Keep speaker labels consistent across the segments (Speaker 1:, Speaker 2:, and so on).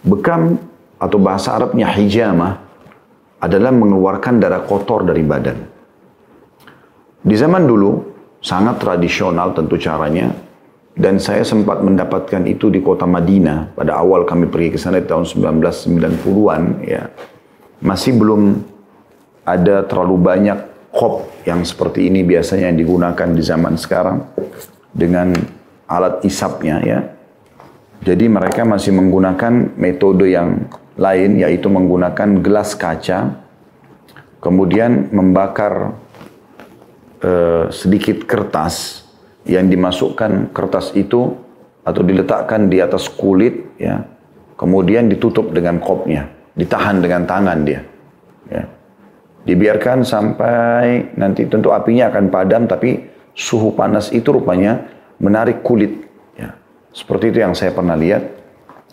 Speaker 1: Bekam atau bahasa Arabnya hijamah adalah mengeluarkan darah kotor dari badan. Di zaman dulu sangat tradisional tentu caranya dan saya sempat mendapatkan itu di kota Madinah pada awal kami pergi ke sana di tahun 1990-an ya. Masih belum ada terlalu banyak kop yang seperti ini biasanya yang digunakan di zaman sekarang dengan alat isapnya ya. Jadi mereka masih menggunakan metode yang lain yaitu menggunakan gelas kaca kemudian membakar uh, sedikit kertas yang dimasukkan kertas itu atau diletakkan di atas kulit ya. Kemudian ditutup dengan kopnya ditahan dengan tangan dia ya. Dibiarkan sampai nanti tentu apinya akan padam tapi suhu panas itu rupanya menarik kulit seperti itu yang saya pernah lihat.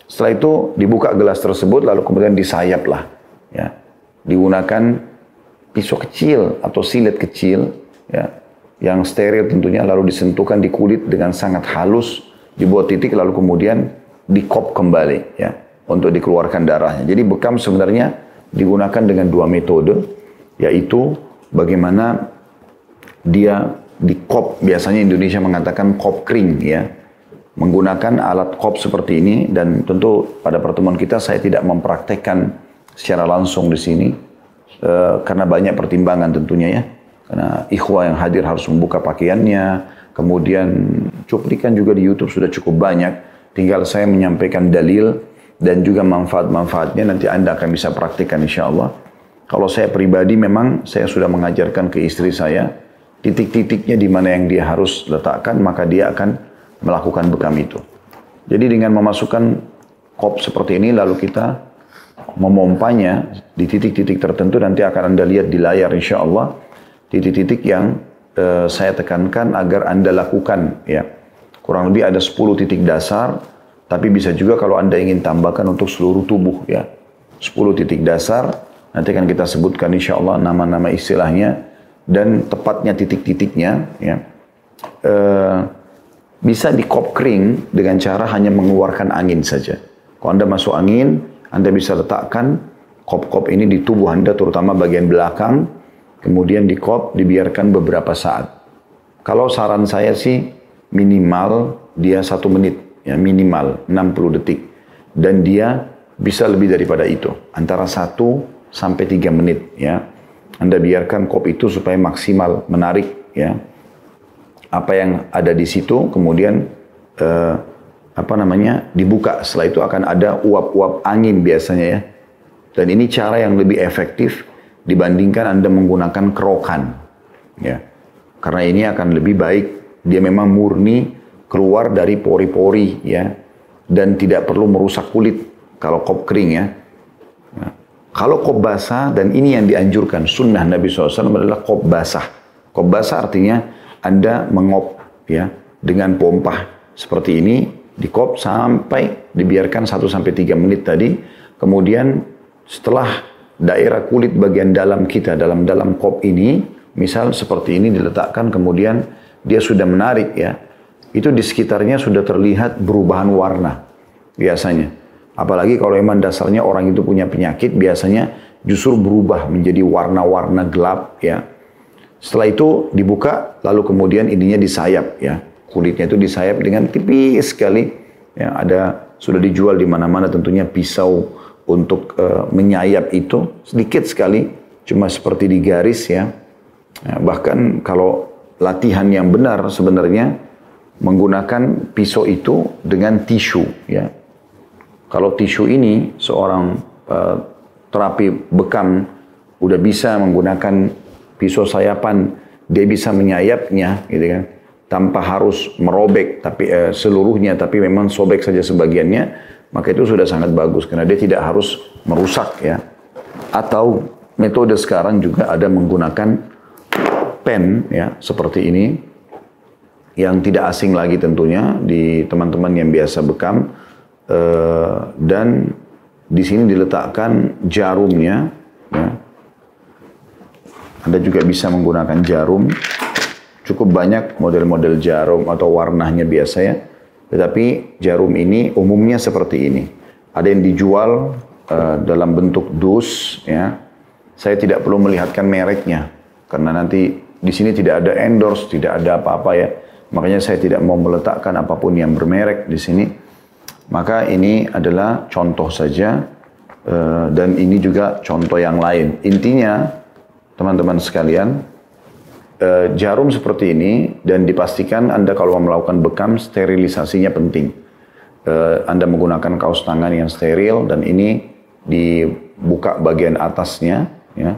Speaker 1: Setelah itu dibuka gelas tersebut lalu kemudian disayap lah ya. Digunakan pisau kecil atau silet kecil ya yang steril tentunya lalu disentuhkan di kulit dengan sangat halus dibuat titik lalu kemudian dikop kembali ya untuk dikeluarkan darahnya. Jadi bekam sebenarnya digunakan dengan dua metode yaitu bagaimana dia dikop. Biasanya Indonesia mengatakan kop kering ya menggunakan alat kop seperti ini dan tentu pada pertemuan kita saya tidak mempraktekkan secara langsung di sini uh, karena banyak pertimbangan tentunya ya karena ikhwah yang hadir harus membuka pakaiannya. Kemudian cuplikan juga di YouTube sudah cukup banyak. Tinggal saya menyampaikan dalil dan juga manfaat-manfaatnya nanti Anda akan bisa praktikkan insya Allah. Kalau saya pribadi memang saya sudah mengajarkan ke istri saya titik-titiknya di mana yang dia harus letakkan maka dia akan melakukan bekam itu. Jadi dengan memasukkan kop seperti ini lalu kita memompanya di titik-titik tertentu nanti akan Anda lihat di layar insya Allah titik-titik yang uh, saya tekankan agar Anda lakukan ya. Kurang lebih ada 10 titik dasar, tapi bisa juga kalau Anda ingin tambahkan untuk seluruh tubuh ya. 10 titik dasar, nanti akan kita sebutkan insya Allah nama-nama istilahnya dan tepatnya titik-titiknya ya. Uh, bisa di kop kering dengan cara hanya mengeluarkan angin saja. Kalau Anda masuk angin, Anda bisa letakkan kop-kop ini di tubuh Anda, terutama bagian belakang, kemudian di kop dibiarkan beberapa saat. Kalau saran saya sih minimal dia satu menit, ya minimal 60 detik. Dan dia bisa lebih daripada itu, antara satu sampai tiga menit ya. Anda biarkan kop itu supaya maksimal menarik ya. Apa yang ada di situ kemudian eh, apa namanya dibuka. Setelah itu akan ada uap-uap angin biasanya ya. Dan ini cara yang lebih efektif dibandingkan Anda menggunakan kerokan. Ya. Karena ini akan lebih baik dia memang murni keluar dari pori-pori ya dan tidak perlu merusak kulit kalau kop kering ya. ya. Kalau kop basah dan ini yang dianjurkan sunnah Nabi SAW adalah kop basah. Kop basah artinya Anda mengop ya dengan pompa. Seperti ini di kop sampai dibiarkan 1 sampai 3 menit tadi. Kemudian setelah daerah kulit bagian dalam kita dalam dalam kop ini misal seperti ini diletakkan kemudian dia sudah menarik ya itu di sekitarnya sudah terlihat perubahan warna biasanya. Apalagi kalau memang dasarnya orang itu punya penyakit biasanya justru berubah menjadi warna-warna gelap ya setelah itu dibuka lalu kemudian ininya disayap ya kulitnya itu disayap dengan tipis sekali ya ada sudah dijual di mana-mana tentunya pisau untuk uh, menyayap itu sedikit sekali, cuma seperti di garis ya. ya. Bahkan kalau latihan yang benar sebenarnya menggunakan pisau itu dengan tisu ya. Kalau tisu ini seorang uh, terapi bekam udah bisa menggunakan pisau sayapan, dia bisa menyayapnya gitu kan tanpa harus merobek tapi uh, seluruhnya tapi memang sobek saja sebagiannya maka itu sudah sangat bagus karena dia tidak harus merusak ya. Atau metode sekarang juga ada menggunakan pen ya seperti ini yang tidak asing lagi tentunya di teman-teman yang biasa bekam uh, dan di sini diletakkan jarumnya ya. Anda juga bisa menggunakan jarum. Cukup banyak model-model jarum atau warnanya biasa ya. Tetapi jarum ini umumnya seperti ini. ada yang dijual uh, dalam bentuk dus ya. Saya tidak perlu melihatkan mereknya karena nanti di sini tidak ada endorse tidak ada apa-apa ya. Makanya saya tidak mau meletakkan apa pun yang bermerek di sini. Maka ini adalah contoh saja uh, dan ini juga contoh yang lain. Intinya teman-teman sekalian uh, jarum seperti ini dan dipastikan anda kalau melakukan bekam sterilisasinya penting. Uh, Anda menggunakan kaos tangan yang steril dan ini dibuka bagian atasnya ya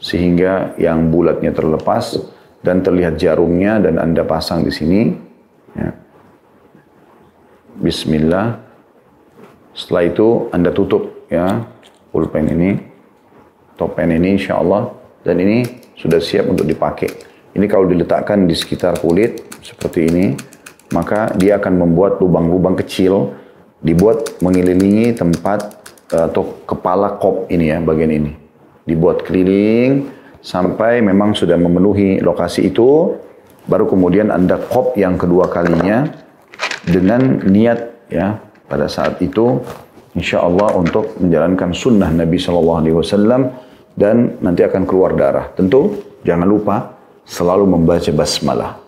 Speaker 1: sehingga yang bulatnya terlepas dan terlihat jarumnya dan Anda pasang di sini ya. Bismillah. Setelah itu Anda tutup ya pulpen ini topen ini insya Allah dan ini sudah siap untuk dipakai. Ini kalau diletakkan di sekitar kulit seperti ini maka dia akan membuat lubang-lubang kecil dibuat mengelilingi tempat eh, atau kepala kop ini ya bagian ini. Dibuat keliling sampai memang sudah memenuhi lokasi itu baru kemudian anda kop yang kedua kalinya dengan niat ya pada saat itu insya Allah untuk menjalankan sunnah Nabi Shallallahu Alaihi Wasallam dan nanti akan keluar darah. Tentu jangan lupa selalu membaca basmalah